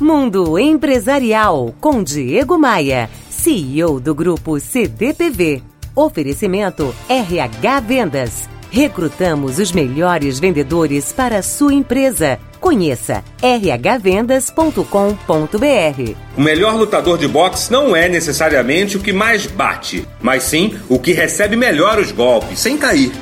Mundo Empresarial com Diego Maia, CEO do grupo CDPV. Oferecimento RH Vendas. Recrutamos os melhores vendedores para a sua empresa. Conheça rhvendas.com.br. O melhor lutador de boxe não é necessariamente o que mais bate, mas sim o que recebe melhor os golpes, sem cair.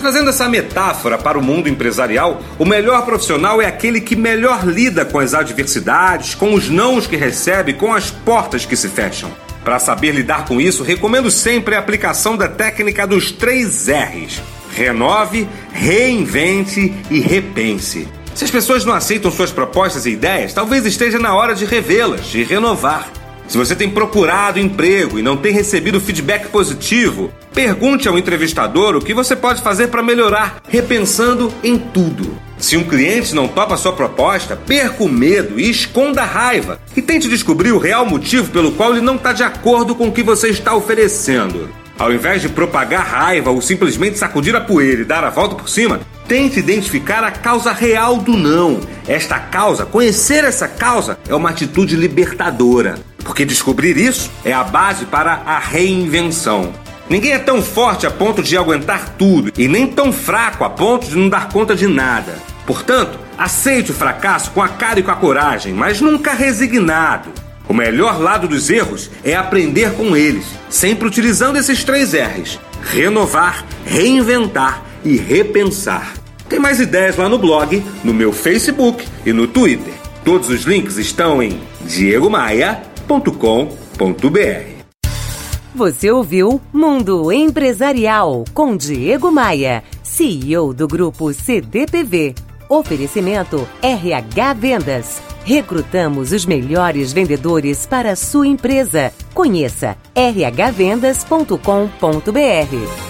Trazendo essa metáfora para o mundo empresarial, o melhor profissional é aquele que melhor lida com as adversidades, com os nãos que recebe, com as portas que se fecham. Para saber lidar com isso, recomendo sempre a aplicação da técnica dos três R's: renove, reinvente e repense. Se as pessoas não aceitam suas propostas e ideias, talvez esteja na hora de revê-las, de renovar. Se você tem procurado emprego e não tem recebido feedback positivo, pergunte ao entrevistador o que você pode fazer para melhorar, repensando em tudo. Se um cliente não topa sua proposta, perca o medo e esconda a raiva e tente descobrir o real motivo pelo qual ele não está de acordo com o que você está oferecendo. Ao invés de propagar raiva ou simplesmente sacudir a poeira e dar a volta por cima, tente identificar a causa real do não. Esta causa, conhecer essa causa, é uma atitude libertadora, porque descobrir isso é a base para a reinvenção. Ninguém é tão forte a ponto de aguentar tudo e nem tão fraco a ponto de não dar conta de nada. Portanto, aceite o fracasso com a cara e com a coragem, mas nunca resignado. O melhor lado dos erros é aprender com eles, sempre utilizando esses três R's: renovar, reinventar e repensar. Tem mais ideias lá no blog, no meu Facebook e no Twitter. Todos os links estão em diegomaia.com.br. Você ouviu Mundo Empresarial com Diego Maia, CEO do grupo CDPV. Oferecimento RH Vendas. Recrutamos os melhores vendedores para a sua empresa. Conheça rhvendas.com.br.